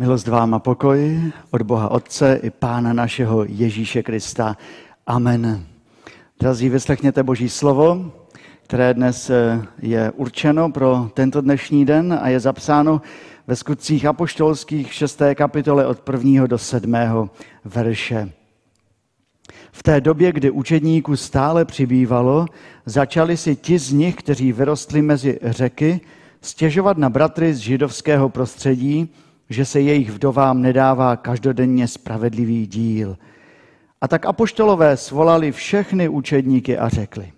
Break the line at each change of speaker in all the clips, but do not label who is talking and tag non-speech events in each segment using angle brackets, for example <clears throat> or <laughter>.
Milost vám a pokoj od Boha Otce i Pána našeho Ježíše Krista. Amen. Drazí, vyslechněte Boží slovo, které dnes eh, je určeno pro tento dnešní den a je zapsáno ve skutcích apoštolských 6. kapitole od 1. do 7. verše. V té době, kdy učedníků stále přibývalo, začali si ti z nich, kteří vyrostli mezi řeky, stěžovat na bratry z židovského prostředí, že se jejich vdovám nedává každodenně spravedlivý díl. A tak apoštolové svolali všechny učedníky a řekli,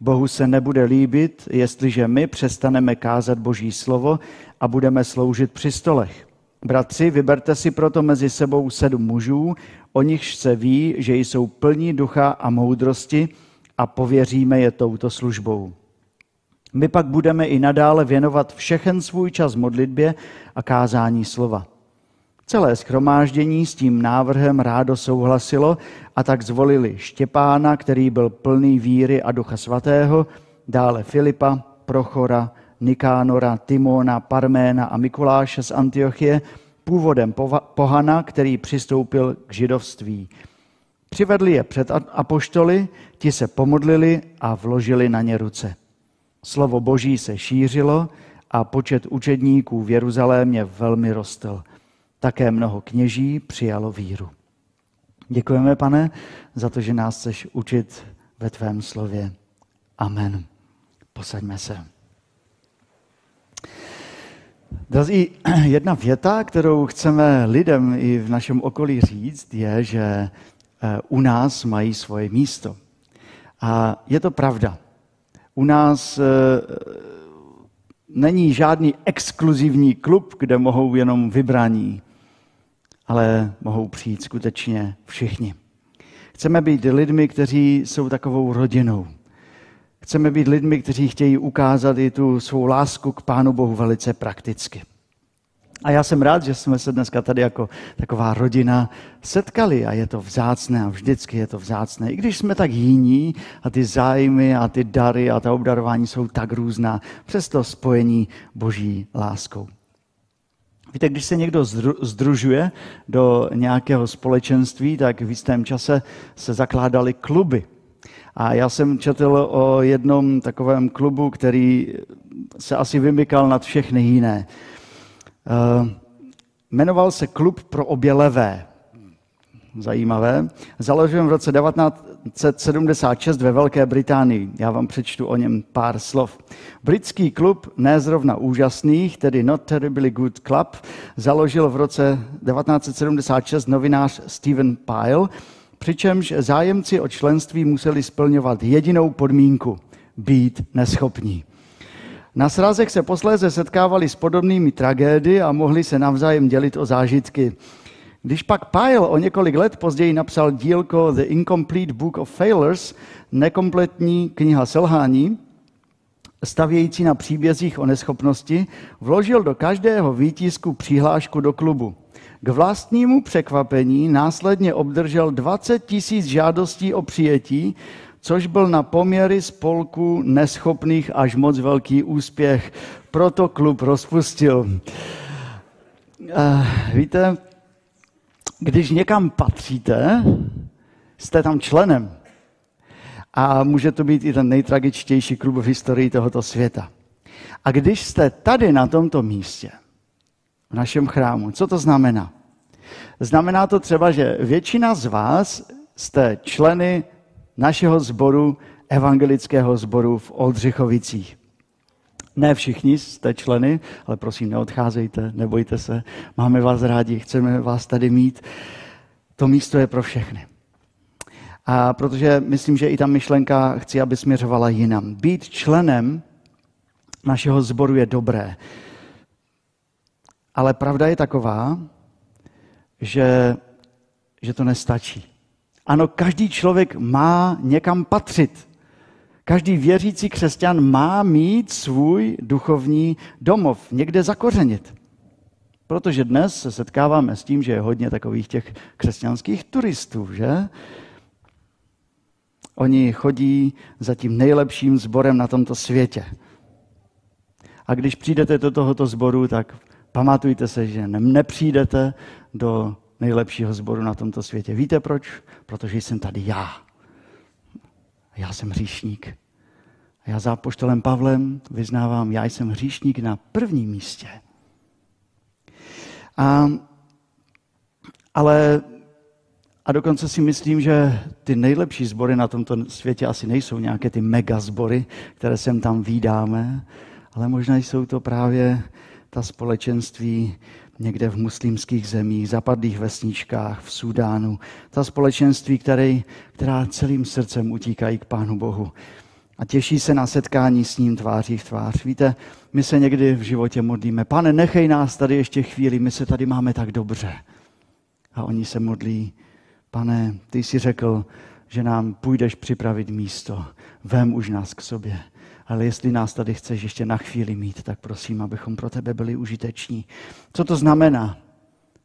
Bohu se nebude líbit, jestliže my přestaneme kázat Boží slovo a budeme sloužit při stolech. Bratři, vyberte si proto mezi sebou sedm mužů, o nichž se ví, že jsou plní ducha a moudrosti a pověříme je touto službou. My pak budeme i nadále věnovat všechen svůj čas modlitbě a kázání slova. Celé schromáždění s tím návrhem rádo souhlasilo a tak zvolili Štěpána, který byl plný víry a ducha svatého, dále Filipa, Prochora, Nikánora, Timona, Parména a Mikuláše z Antiochie, původem pohana, který přistoupil k židovství. Přivedli je před apoštoly, ti se pomodlili a vložili na ně ruce. Slovo Boží se šířilo a počet učedníků v Jeruzalémě velmi rostl. Také mnoho kněží přijalo víru. Děkujeme, pane, za to, že nás chceš učit ve tvém slově. Amen. Posaďme se. Drazí, <clears throat> jedna věta, kterou chceme lidem i v našem okolí říct, je, že eh, u nás mají svoje místo. A je to pravda. U nás eh, není žádný exkluzivní klub, kde mohou jenom vybraní, ale mohou přijít skutečně všichni. Chceme být lidmi, kteří jsou takovou rodinou. Chceme být lidmi, kteří chtějí ukázat i tu svou lásku k Pánu Bohu velice prakticky. A já jsem rád, že jsme se dneska tady jako taková rodina setkali a je to vzácné a vždycky je to vzácné. I když jsme tak jiní a ty zájmy a ty dary a ta obdarování jsou tak různá, přesto spojení boží láskou. Víte, když se někdo združuje do nějakého společenství, tak v jistém čase se zakládaly kluby. A já jsem četl o jednom takovém klubu, který se asi vymykal nad všechny jiné. Uh, jmenoval se Klub pro obě levé. Zajímavé. Založen v roce 1976 ve Velké Británii. Já vám přečtu o něm pár slov. Britský klub, nezrovna úžasných, tedy Not Terribly Good Club, založil v roce 1976 novinář Stephen Pyle, přičemž zájemci o členství museli splňovat jedinou podmínku – být neschopní. Na srazech se posléze setkávali s podobnými tragédy a mohli se navzájem dělit o zážitky. Když pak Pyle o několik let později napsal dílko The Incomplete Book of Failures, nekompletní kniha selhání, stavějící na příbězích o neschopnosti, vložil do každého výtisku přihlášku do klubu. K vlastnímu překvapení následně obdržel 20 tisíc žádostí o přijetí, což byl na poměry spolku neschopných až moc velký úspěch. Proto klub rozpustil. Uh, víte, když někam patříte, jste tam členem. A může to být i ten nejtragičtější klub v historii tohoto světa. A když jste tady na tomto místě, v našem chrámu, co to znamená? Znamená to třeba, že většina z vás jste členy našeho sboru, evangelického sboru v Oldřichovicích. Ne všichni jste členy, ale prosím, neodcházejte, nebojte se, máme vás rádi, chceme vás tady mít. To místo je pro všechny. A protože myslím, že i ta myšlenka chci, aby směřovala jinam. Být členem našeho sboru je dobré. Ale pravda je taková, že, že to nestačí. Ano, každý člověk má někam patřit. Každý věřící křesťan má mít svůj duchovní domov, někde zakořenit. Protože dnes se setkáváme s tím, že je hodně takových těch křesťanských turistů, že? Oni chodí za tím nejlepším sborem na tomto světě. A když přijdete do tohoto sboru, tak pamatujte se, že nepřijdete do nejlepšího sboru na tomto světě. Víte proč? Protože jsem tady já. Já jsem hříšník. Já za poštolem Pavlem vyznávám, já jsem hříšník na prvním místě. A, ale a dokonce si myslím, že ty nejlepší sbory na tomto světě asi nejsou nějaké ty mega sbory, které sem tam výdáme, ale možná jsou to právě ta společenství někde v muslimských zemích, zapadlých vesničkách, v Sudánu. Ta společenství, které, která celým srdcem utíkají k Pánu Bohu a těší se na setkání s ním tváří v tvář. Víte, my se někdy v životě modlíme, pane, nechej nás tady ještě chvíli, my se tady máme tak dobře. A oni se modlí, pane, ty jsi řekl, že nám půjdeš připravit místo, vem už nás k sobě. Ale jestli nás tady chceš ještě na chvíli mít, tak prosím, abychom pro tebe byli užiteční. Co to znamená,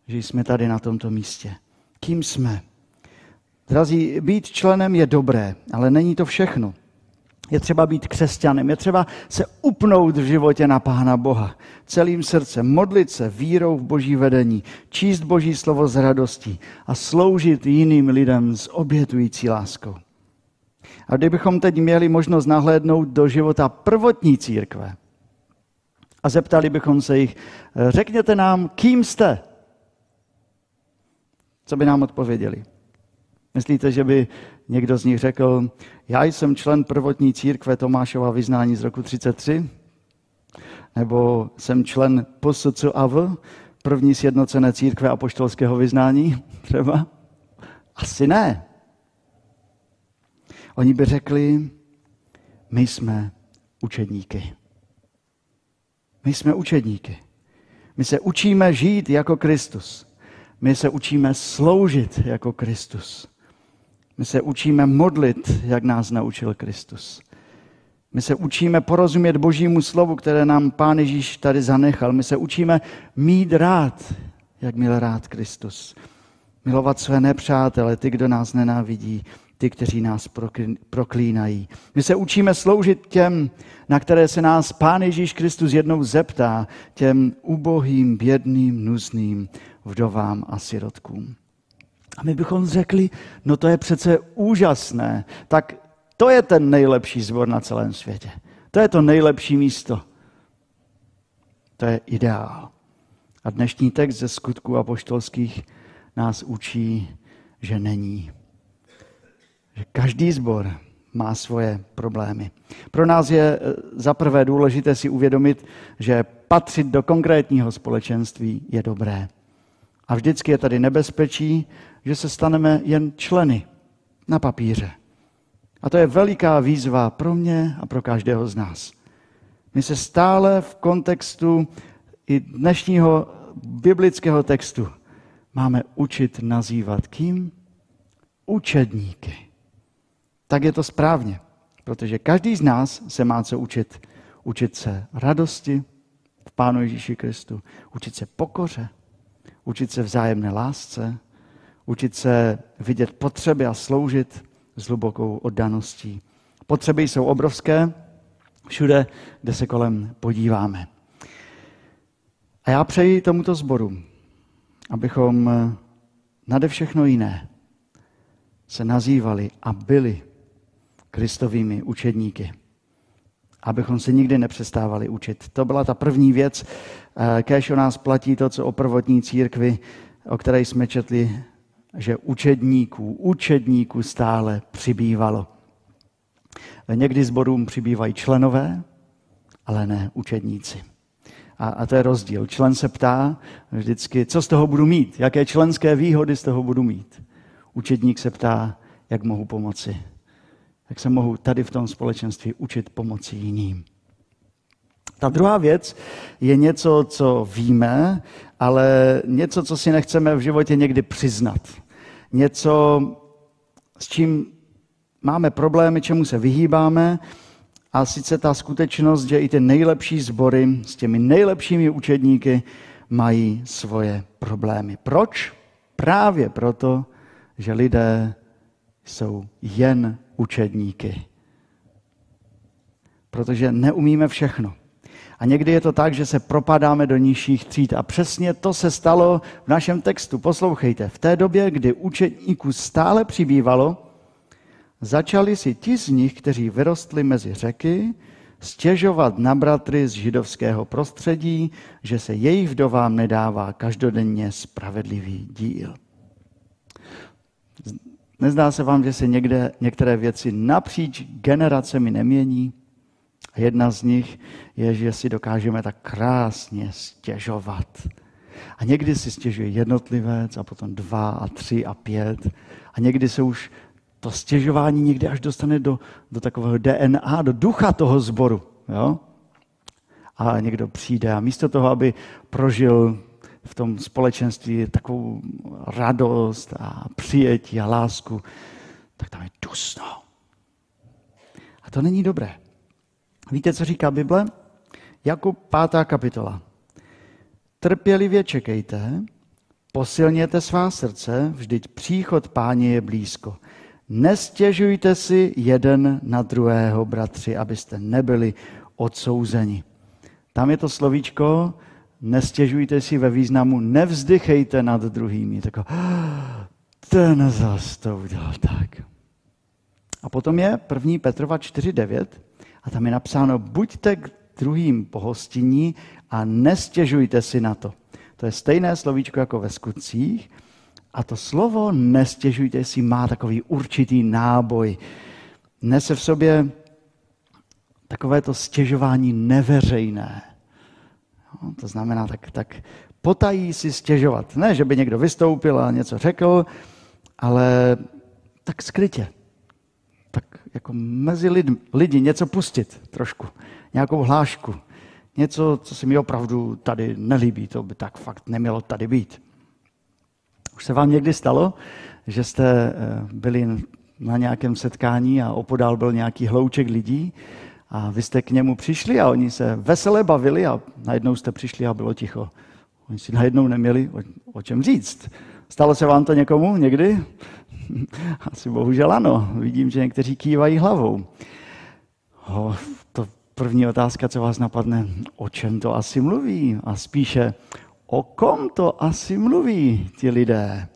že jsme tady na tomto místě? Kým jsme? Drazí, být členem je dobré, ale není to všechno. Je třeba být křesťanem, je třeba se upnout v životě na Pána Boha. Celým srdcem, modlit se vírou v boží vedení, číst boží slovo s radostí a sloužit jiným lidem s obětující láskou. A kdybychom teď měli možnost nahlédnout do života prvotní církve a zeptali bychom se jich, řekněte nám, kým jste? Co by nám odpověděli? Myslíte, že by někdo z nich řekl, já jsem člen prvotní církve Tomášova vyznání z roku 33? Nebo jsem člen PSCAV, první sjednocené církve apoštolského vyznání? <laughs> Třeba? Asi ne. Oni by řekli, my jsme učedníky. My jsme učedníky. My se učíme žít jako Kristus. My se učíme sloužit jako Kristus. My se učíme modlit, jak nás naučil Kristus. My se učíme porozumět Božímu slovu, které nám Pán Ježíš tady zanechal. My se učíme mít rád, jak měl rád Kristus. Milovat své nepřátele, ty, kdo nás nenávidí, ty, kteří nás proklínají. My se učíme sloužit těm, na které se nás Pán Ježíš Kristus jednou zeptá, těm ubohým, bědným, nuzným, vdovám a sirotkům. A my bychom řekli, no to je přece úžasné, tak to je ten nejlepší zbor na celém světě. To je to nejlepší místo. To je ideál. A dnešní text ze skutků apoštolských nás učí, že není. Že každý zbor má svoje problémy. Pro nás je eh, zaprvé důležité si uvědomit, že patřit do konkrétního společenství je dobré. A vždycky je tady nebezpečí, že se staneme jen členy na papíře. A to je veliká výzva pro mě a pro každého z nás. My se stále v kontextu i dnešního biblického textu máme učit nazývat kým? Učedníky. Tak je to správně, protože každý z nás se má co učit. Učit se radosti v Pánu Ježíši Kristu, učit se pokoře, učit se vzájemné lásce, učit se vidět potřeby a sloužit s hlubokou oddaností. Potřeby jsou obrovské všude, kde se kolem podíváme. A já přeji tomuto sboru, abychom nade všechno jiné se nazývali a byli kristovými učedníky. Abychom se nikdy nepřestávali učit. To byla ta první věc. Eh, kéž o nás platí to, co o prvotní církvi, o které jsme četli že učedníků, učedníků stále přibývalo. Někdy zborům přibývají členové, ale ne učedníci. A, a to je rozdíl. Člen se ptá vždycky, co z toho budu mít, jaké členské výhody z toho budu mít. Učedník se ptá, jak mohu pomoci. Jak se mohu tady v tom společenství učit pomoci jiným. Ta druhá věc je něco, co víme, ale něco, co si nechceme v životě někdy přiznat něco, s čím máme problémy, čemu se vyhýbáme, a sice ta skutečnost, že i ty nejlepší sbory s těmi nejlepšími učedníky mají svoje problémy. Proč? Právě proto, že lidé jsou jen učedníky. Protože neumíme všechno. A někdy je to tak, že se propadáme do nižších tříd. A přesně to se stalo v našem textu. Poslouchejte. V té době, kdy učeníků stále přibývalo, začali si ti z nich, kteří vyrostli mezi řeky, stěžovat na bratry z židovského prostředí, že se jejich vdovám nedává každodenně spravedlivý díl. Nezdá se vám, že se někde, některé věci napříč generacemi nemění? Jedna z nich je, že si dokážeme tak krásně stěžovat. A někdy si stěžuje jednotlivec a potom dva a tři a pět. A někdy se už to stěžování někdy až dostane do, do takového DNA, do ducha toho zboru. Jo? A někdo přijde a místo toho, aby prožil v tom společenství takovou radost a přijetí a lásku, tak tam je dusno. A to není dobré. Víte, co říká Bible? Jakub pátá kapitola. Trpělivě čekejte, posilněte svá srdce, vždyť příchod páně je blízko. Nestěžujte si jeden na druhého, bratři, abyste nebyli odsouzeni. Tam je to slovíčko, nestěžujte si ve významu, nevzdychejte nad druhými. Tak ten zas to udělal tak. A potom je 1. Petrova 4.9 a tam je napsáno, buďte k druhým pohostinní a nestěžujte si na to. To je stejné slovíčko jako ve skutcích, a to slovo nestěžujte si má takový určitý náboj. Nese v sobě takové to stěžování neveřejné. No, to znamená, tak, tak potají si stěžovat. Ne, že by někdo vystoupil a něco řekl, ale tak skrytě. Tak jako mezi lid, lidi něco pustit trošku. Nějakou hlášku. Něco, co se mi opravdu tady nelíbí. To by tak fakt nemělo tady být. Už se vám někdy stalo, že jste eh, byli na nějakém setkání a opodál byl nějaký hlouček lidí a vy jste k němu přišli a oni se veselé bavili a najednou jste přišli a bylo ticho. Oni si najednou neměli o, o čem říct. Stalo se vám to někomu někdy? <laughs> Asi bohužel ano. Vidím, že někteří kývají hlavou. O, to první otázka, co vás napadne, o čem to asi mluví? A spíše, o kom to asi mluví ti lidé.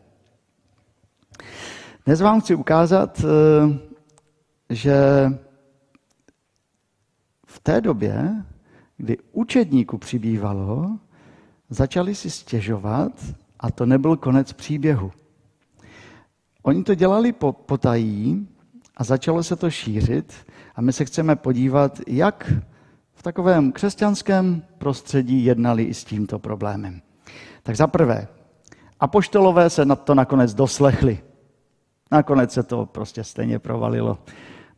Dnes vám chci ukázat, eh, že té době, kdy učedníku přibývalo, začali si stěžovat a to nebyl konec příběhu. Oni to dělali po, potají a začalo se to šířit a my se chceme podívat, jak v takovém křesťanském prostředí jednali i s tímto problémem. Tak za prvé, apoštolové se na to nakonec doslechli. Nakonec se to prostě stejně provalilo.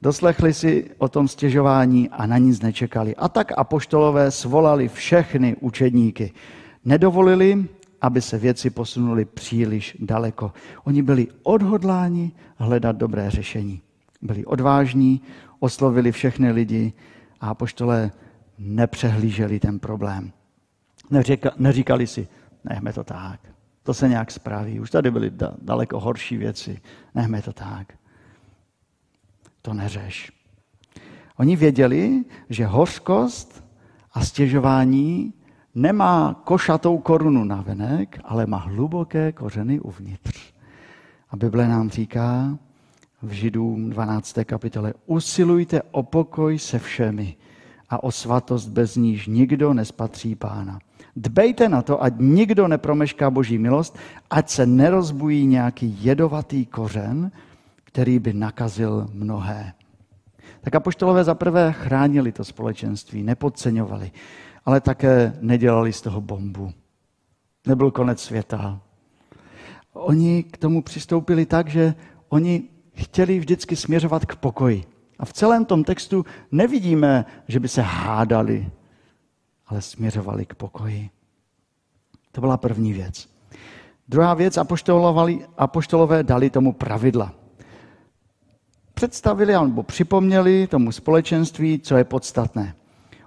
Doslechli si o tom stěžování a na nic nečekali. A tak apoštolové svolali všechny učedníky. Nedovolili, aby se věci posunuly příliš daleko. Oni byli odhodláni hledat dobré řešení. Byli odvážní, oslovili všechny lidi a apoštolé nepřehlíželi ten problém. Neříka, neříkali si, nechme to tak. To se nějak spraví. Už tady byly da, daleko horší věci. Nechme to tak. To neřeš. Oni věděli, že hořkost a stěžování nemá košatou korunu na venek, ale má hluboké kořeny uvnitř. A Bible nám říká v Židům 12. kapitole, usilujte o pokoj se všemi a o svatost bez níž nikdo nespatří pána. Dbejte na to, ať nikdo nepromešká boží milost, ať se nerozbují nějaký jedovatý kořen, který by nakazil mnohé. Tak apoštolové zaprvé chránili to společenství, nepodceňovali, ale také nedělali z toho bombu. Nebyl konec světa. Oni k tomu přistoupili tak, že oni chtěli vždycky směřovat k pokoji. A v celém tom textu nevidíme, že by se hádali, ale směřovali k pokoji. To byla první věc. Druhá věc, apoštolové dali tomu pravidla. Představili nebo připomněli tomu společenství, co je podstatné.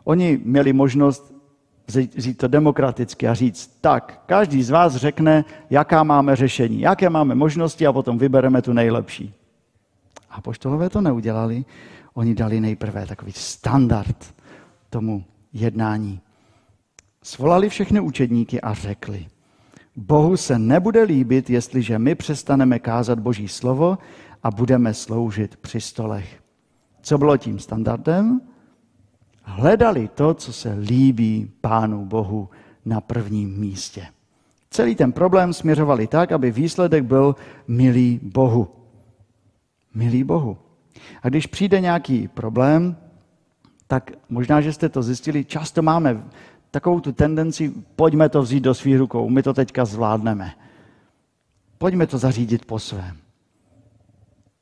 Oni měli možnost říct to demokraticky a říct, tak, každý z vás řekne, jaká máme řešení, jaké máme možnosti a potom vybereme tu nejlepší. A poštolové to neudělali, oni dali nejprve takový standard tomu jednání. Svolali všechny učedníky a řekli, Bohu se nebude líbit, jestliže my přestaneme kázat Boží slovo a budeme sloužit při stolech. Co bylo tím standardem? Hledali to, co se líbí Pánu Bohu na prvním místě. Celý ten problém směřovali tak, aby výsledek byl milý Bohu. Milý Bohu. A když přijde nějaký problém, tak možná, že jste to zjistili, často máme takovou tu tendenci, pojďme to vzít do svých rukou, my to teďka zvládneme. Pojďme to zařídit po svém.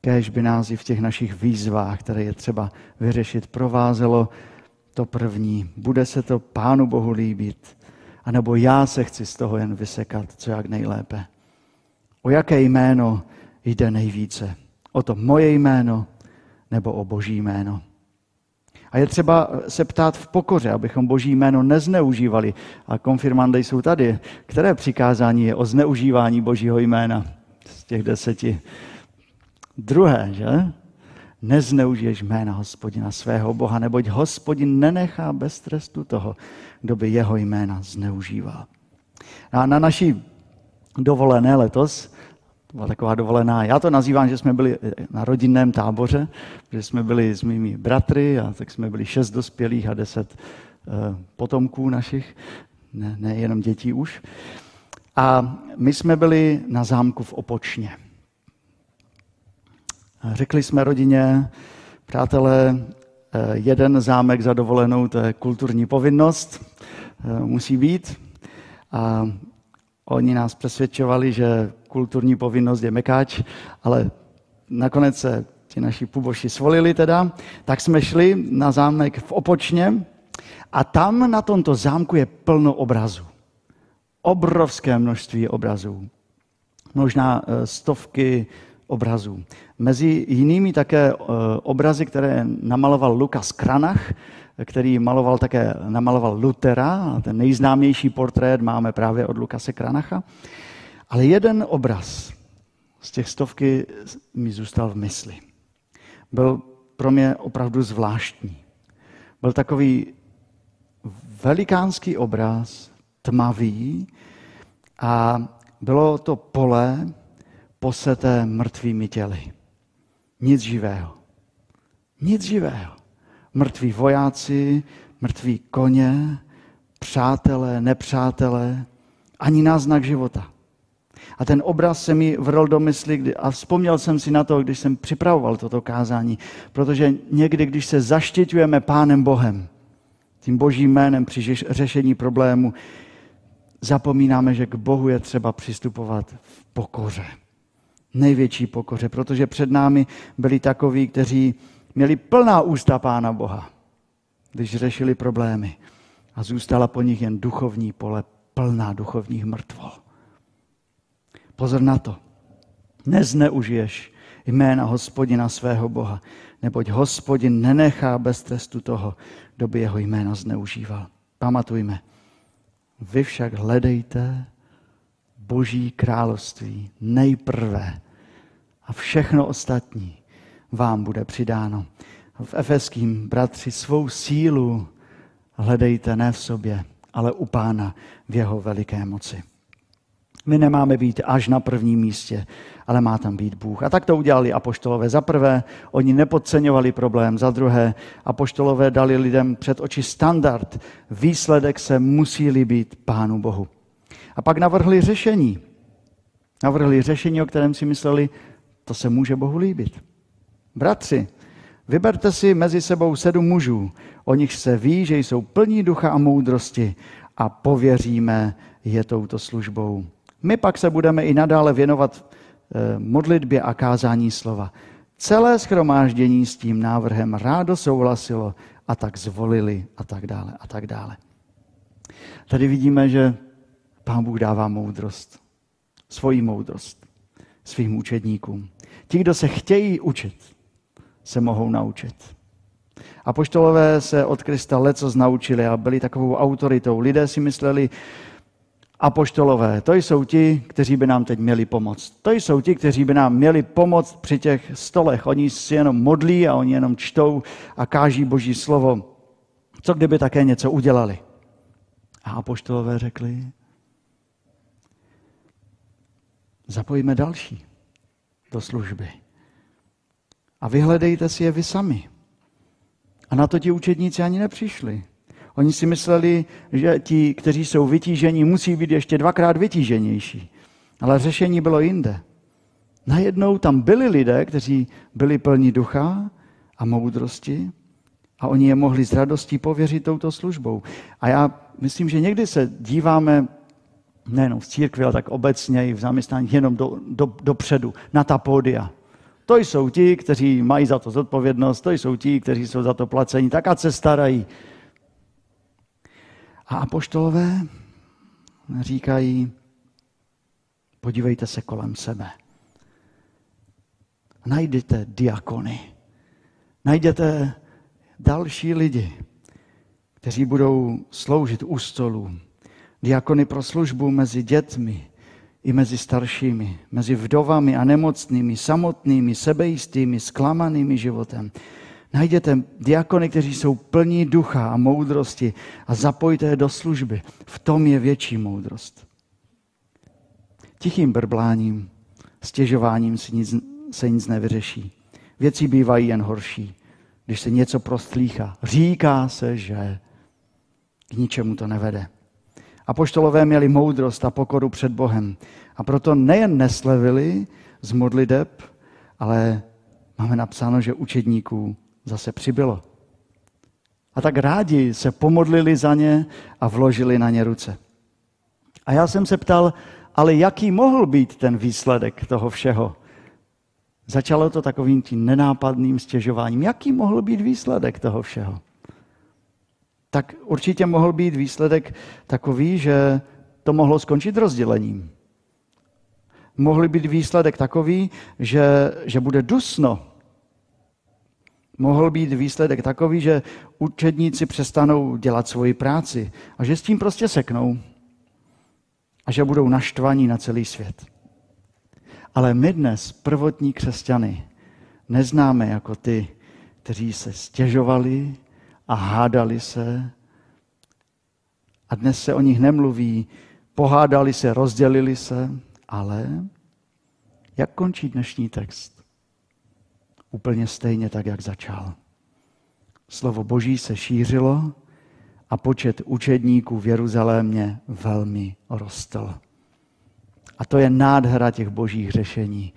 Kéž by nás i v těch našich výzvách, které je třeba vyřešit, provázelo to první. Bude se to Pánu Bohu líbit, anebo já se chci z toho jen vysekat, co jak nejlépe. O jaké jméno jde nejvíce? O to moje jméno nebo o Boží jméno? A je třeba se ptát v pokoře, abychom Boží jméno nezneužívali. A konfirmandy jsou tady. Které přikázání je o zneužívání Božího jména z těch deseti? Druhé, že? Nezneužiješ jména hospodina svého Boha, neboť hospodin nenechá bez trestu toho, kdo by jeho jména zneužíval. A na naší dovolené letos byla taková dovolená. Já to nazývám, že jsme byli na rodinném táboře, že jsme byli s mými bratry a tak jsme byli šest dospělých a deset uh, potomků našich, ne, ne jenom dětí už. A my jsme byli na zámku v Opočně. Řekli jsme rodině, přátelé, eh, jeden zámek za dovolenou, to je kulturní povinnost, eh, musí být. A oni nás přesvědčovali, že kulturní povinnost je mekáč, ale nakonec se ti naši puboši svolili teda, tak jsme šli na zámek v Opočně a tam na tomto zámku je plno obrazů. Obrovské množství obrazů. Možná eh, stovky obrazů. Mezi jinými také eh, obrazy, které namaloval Lukas Kranach, který maloval také, namaloval Lutera, ten nejznámější portrét máme právě od Lukase Kranacha. Ale jeden obraz z těch stovky mi zůstal v mysli. Byl pro mě opravdu zvláštní. Byl takový velikánský obraz, tmavý, a bylo to pole poseté mrtvými těly. Nic živého. Nic živého. Mrtví vojáci, mrtví koně, přátelé, nepřátelé, ani náznak života. A ten obraz se mi vrl do mysli a vzpomněl jsem si na to, když jsem připravoval toto kázání, protože někdy, když se zaštiťujeme Pánem Bohem, tím božím jménem při řešení problému, zapomínáme, že k Bohu je třeba přistupovat v pokoře. Největší pokoře, protože před námi byli takoví, kteří měli plná ústa Pána Boha, když řešili problémy. A zůstala po nich jen duchovní pole plná duchovních mrtvol. Pozor na to. Nezneužiješ jména hospodina svého Boha, neboť hospodin nenechá bez trestu toho, kdo by jeho jméno zneužíval. Pamatujme, vy však hledejte Boží království nejprve a všechno ostatní vám bude přidáno. V Efeským, bratři, svou sílu hledejte ne v sobě, ale u Pána v jeho veliké moci. My nemáme být až na prvním místě, ale má tam být Bůh. A tak to udělali apoštolové. Za prvé, oni nepodceňovali problém. Za druhé, apoštolové dali lidem před oči standard. Výsledek se musí líbit Pánu Bohu. A pak navrhli řešení. Navrhli řešení, o kterém si mysleli, to se může Bohu líbit. Bratři, vyberte si mezi sebou sedm mužů, o nich se ví, že jsou plní ducha a moudrosti a pověříme je touto službou. My pak se budeme i nadále věnovat eh, modlitbě a kázání slova. Celé schromáždění s tím návrhem rádo souhlasilo a tak zvolili a tak dále a tak dále. Tady vidíme, že Pán Bůh dává moudrost, svoji moudrost svým učedníkům. Ti, kdo se chtějí učit, se mohou naučit. A poštolové se od Krista leco naučili a byli takovou autoritou. Lidé si mysleli, apoštolové, to jsou ti, kteří by nám teď měli pomoct. To jsou ti, kteří by nám měli pomoct při těch stolech. Oni si jenom modlí a oni jenom čtou a káží Boží slovo. Co kdyby také něco udělali? A apoštolové řekli, zapojíme další do služby. A vyhledejte si je vy sami. A na to ti učedníci ani nepřišli. Oni si mysleli, že ti, kteří jsou vytížení, musí být ještě dvakrát vytíženější. Ale řešení bylo jinde. Najednou tam byli lidé, kteří byli plní ducha a moudrosti a oni je mohli s radostí pověřit touto službou. A já myslím, že někdy se díváme nejenom v církvi, ale tak obecně i v zaměstnání jenom do, do, dopředu, na ta pódia. To jsou ti, kteří mají za to zodpovědnost, to jsou ti, kteří jsou za to placení, tak a se starají. A apoštolové říkají, podívejte se kolem sebe. Najdete diakony. Najděte další lidi, kteří budou sloužit u stolu. Diakony pro službu mezi dětmi i mezi staršími, mezi vdovami a nemocnými, samotnými, sebejistými, zklamanými životem. Najděte diakony, kteří jsou plní ducha a moudrosti a zapojte je do služby. V tom je větší moudrost. Tichým brbláním, stěžováním si nic, se nic nevyřeší. Věci bývají jen horší, když se něco prostlíchá. Říká se, že k ničemu to nevede. A poštolové měli moudrost a pokoru před Bohem. A proto nejen neslevili z modliteb, ale máme napsáno, že učedníků zase přibylo. A tak rádi se pomodlili za ně a vložili na ně ruce. A já jsem se ptal, ale jaký mohl být ten výsledek toho všeho? Začalo to takovým tím nenápadným stěžováním. Jaký mohl být výsledek toho všeho? Tak určitě mohl být výsledek takový, že to mohlo skončit rozdělením. Mohl být výsledek takový, že, že bude dusno. Mohl být výsledek takový, že učedníci přestanou dělat svoji práci a že s tím prostě seknou a že budou naštvaní na celý svět. Ale my dnes, prvotní křesťany, neznáme jako ty, kteří se stěžovali a hádali se. A dnes se o nich nemluví, pohádali se, rozdělili se, ale jak končí dnešní text? Úplně stejně tak, jak začal. Slovo Boží se šířilo a počet učedníků v Jeruzalémě velmi rostl. A to je nádhera těch božích řešení.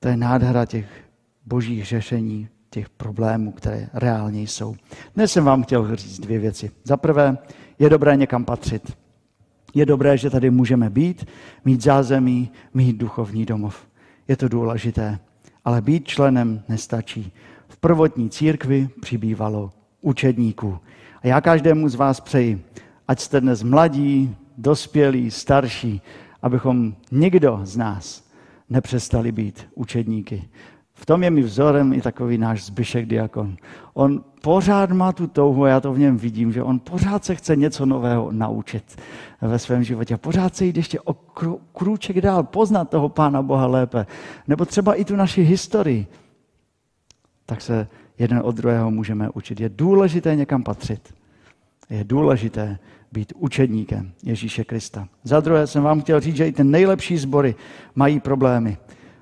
To je nádhera těch božích řešení, těch problémů, které reálně jsou. Dnes jsem vám chtěl říct dvě věci. Za prvé, je dobré někam patřit. Je dobré, že tady můžeme být, mít zázemí, mít duchovní domov. Je to důležité. Ale být členem nestačí. V prvotní církvi přibývalo učedníků. A já každému z vás přeji, ať jste dnes mladí, dospělí, starší, abychom nikdo z nás nepřestali být učedníky. V tom je mi vzorem i takový náš Zbyšek Diakon. On pořád má tu touhu, já to v něm vidím, že on pořád se chce něco nového naučit ve svém životě. Pořád se jít ještě o krůček dál, poznat toho Pána Boha lépe. Nebo třeba i tu naši historii. Tak se jeden od druhého můžeme učit. Je důležité někam patřit. Je důležité být učedníkem Ježíše Krista. Za druhé jsem vám chtěl říct, že i ty nejlepší sbory mají problémy.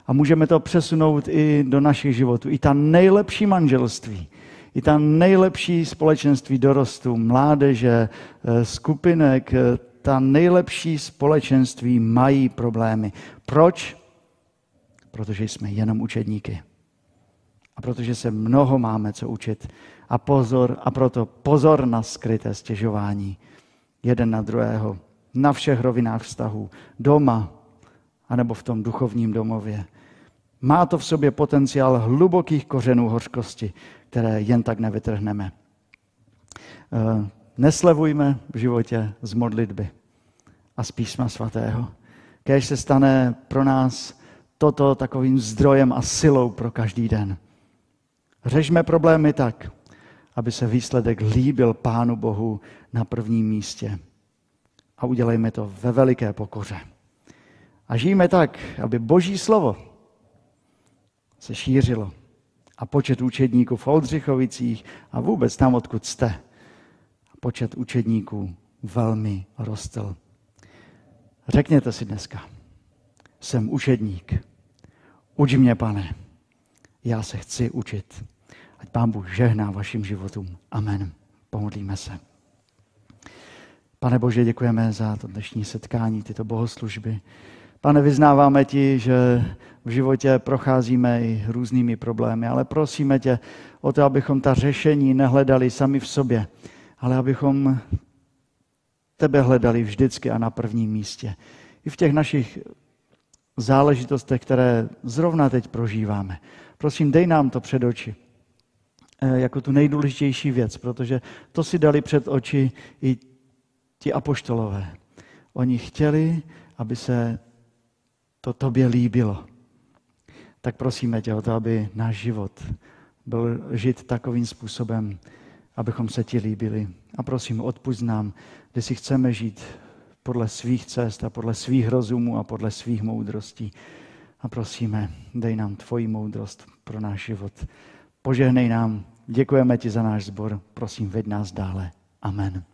A můžeme to přesunout i do našich životů. I ta nejlepší manželství, i ta nejlepší společenství dorostu, mládeže, eh, skupinek, eh, ta nejlepší společenství mají problémy. Proč? Protože jsme jenom učedníky. A protože se mnoho máme co učit. A pozor, a proto pozor na skryté stěžování jeden na druhého, na všech rovinách vztahů, doma, anebo v tom duchovním domově. Má to v sobě potenciál hlubokých kořenů hořkosti, které jen tak nevytrhneme. Eh, neslevujme v životě z modlitby a z písma svatého. Kéž se stane pro nás toto takovým zdrojem a silou pro každý den. Řešme problémy tak, aby se výsledek líbil Pánu Bohu na prvním místě. A udělejme to ve veliké pokoře. A žijeme tak, aby Boží slovo se šířilo a počet učedníků v Oldřichovicích a vůbec tam, odkud jste, počet učedníků velmi rostl. Řekněte si dneska, jsem učedník. Uč mě, pane. Já se chci učit. Ať Pán Bůh žehná vašim životům. Amen. Pomodlíme se. Pane Bože, děkujeme za to dnešní setkání, tyto bohoslužby. Pane, vyznáváme ti, že v životě procházíme i různými problémy, ale prosíme tě o to, abychom ta řešení nehledali sami v sobě, ale abychom tebe hledali vždycky a na prvním místě. I v těch našich záležitostech, které zrovna teď prožíváme. Prosím, dej nám to před oči eh, jako tu nejdůležitější věc, protože to si dali před oči i ti apoštolové. Oni chtěli, aby se to tobě líbilo. Tak prosíme tě o to, aby náš život byl žit takovým způsobem, abychom se ti líbili. A prosím, odpust nám, kde si chceme žít podle svých cest a podle svých rozumů a podle svých moudrostí. A prosíme, dej nám tvoji moudrost pro náš život. Požehnej nám, děkujeme ti za náš sbor, prosím, ved nás dále. Amen.